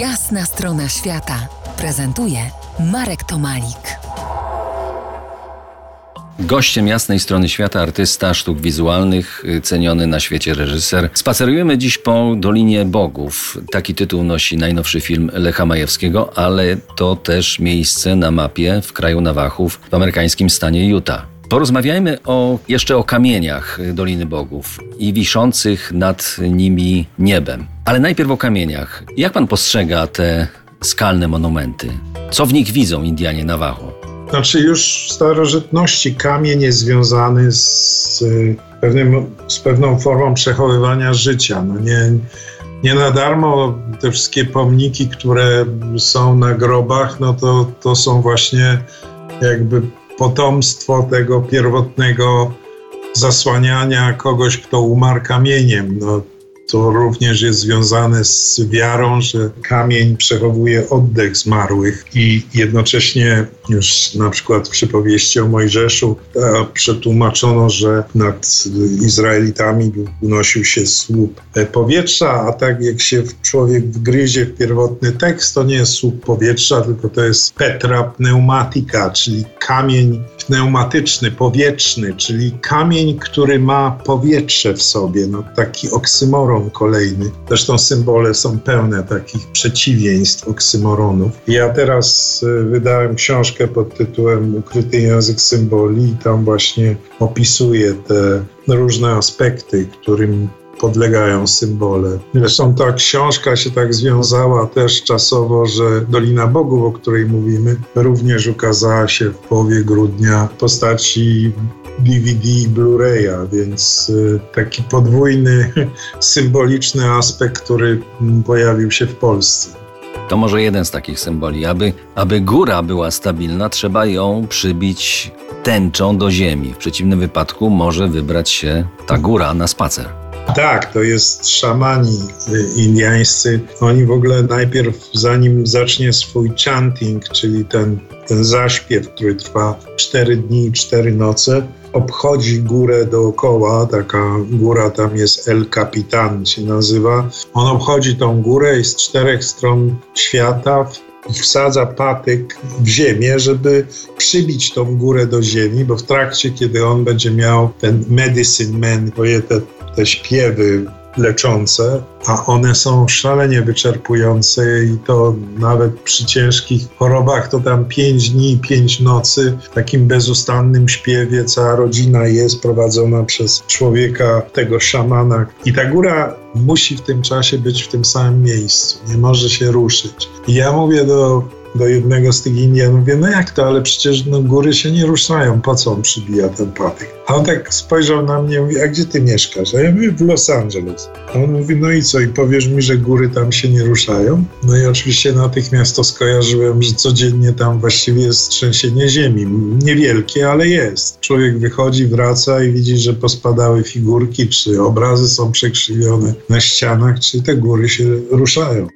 Jasna strona świata prezentuje Marek Tomalik. Gościem jasnej strony świata artysta sztuk wizualnych, y, ceniony na świecie reżyser. Spacerujemy dziś po Dolinie Bogów. Taki tytuł nosi najnowszy film Lecha Majewskiego, ale to też miejsce na mapie w kraju Nawachów w amerykańskim stanie Utah. Porozmawiajmy o, jeszcze o kamieniach Doliny Bogów i wiszących nad nimi niebem. Ale najpierw o kamieniach. Jak pan postrzega te skalne monumenty? Co w nich widzą Indianie Navajo? Znaczy już w starożytności kamień jest związany z, pewnym, z pewną formą przechowywania życia. No nie, nie na darmo te wszystkie pomniki, które są na grobach, no to, to są właśnie jakby potomstwo tego pierwotnego zasłaniania kogoś, kto umarł kamieniem. No, to również jest związane z wiarą, że kamień przechowuje oddech zmarłych i jednocześnie już na przykład w przypowieści o Mojżeszu e, przetłumaczono, że nad Izraelitami unosił się słup powietrza, a tak jak się człowiek wgryzie w pierwotny tekst, to nie jest słup powietrza, tylko to jest petra pneumatika, czyli kamień pneumatyczny, powietrzny, czyli kamień, który ma powietrze w sobie, no, taki oksymoron kolejny. Zresztą symbole są pełne takich przeciwieństw oksymoronów. Ja teraz e, wydałem książkę pod tytułem Ukryty język symboli i tam właśnie opisuję te różne aspekty, którym podlegają symbole. Zresztą ta książka się tak związała też czasowo, że Dolina Bogów, o której mówimy, również ukazała się w połowie grudnia w postaci DVD i Blu-raya, więc y, taki podwójny, symboliczny aspekt, który pojawił się w Polsce. To może jeden z takich symboli. Aby, aby góra była stabilna, trzeba ją przybić tęczą do ziemi. W przeciwnym wypadku może wybrać się ta góra na spacer. Tak, to jest szamani y, indiańscy. Oni w ogóle najpierw, zanim zacznie swój chanting, czyli ten, ten zaśpiew, który trwa 4 dni i 4 noce, obchodzi górę dookoła, taka góra tam jest El Capitan się nazywa. On obchodzi tą górę i z czterech stron świata wsadza patyk w ziemię, żeby przybić tą górę do ziemi, bo w trakcie, kiedy on będzie miał ten medicine man, te, te śpiewy leczące, a one są szalenie wyczerpujące i to nawet przy ciężkich chorobach to tam pięć dni, pięć nocy w takim bezustannym śpiewie cała rodzina jest prowadzona przez człowieka, tego szamana. I ta góra musi w tym czasie być w tym samym miejscu, nie może się ruszyć. I ja mówię do do jednego z tych Indian, mówię, no jak to, ale przecież no, góry się nie ruszają, po co on przybija ten patyk? A on tak spojrzał na mnie i mówi, a gdzie ty mieszkasz? A ja mówię, w Los Angeles. A on mówi, no i co, i powiesz mi, że góry tam się nie ruszają? No i oczywiście natychmiast to skojarzyłem, że codziennie tam właściwie jest trzęsienie ziemi. Niewielkie, ale jest. Człowiek wychodzi, wraca i widzi, że pospadały figurki, czy obrazy są przekrzywione na ścianach, czy te góry się ruszają.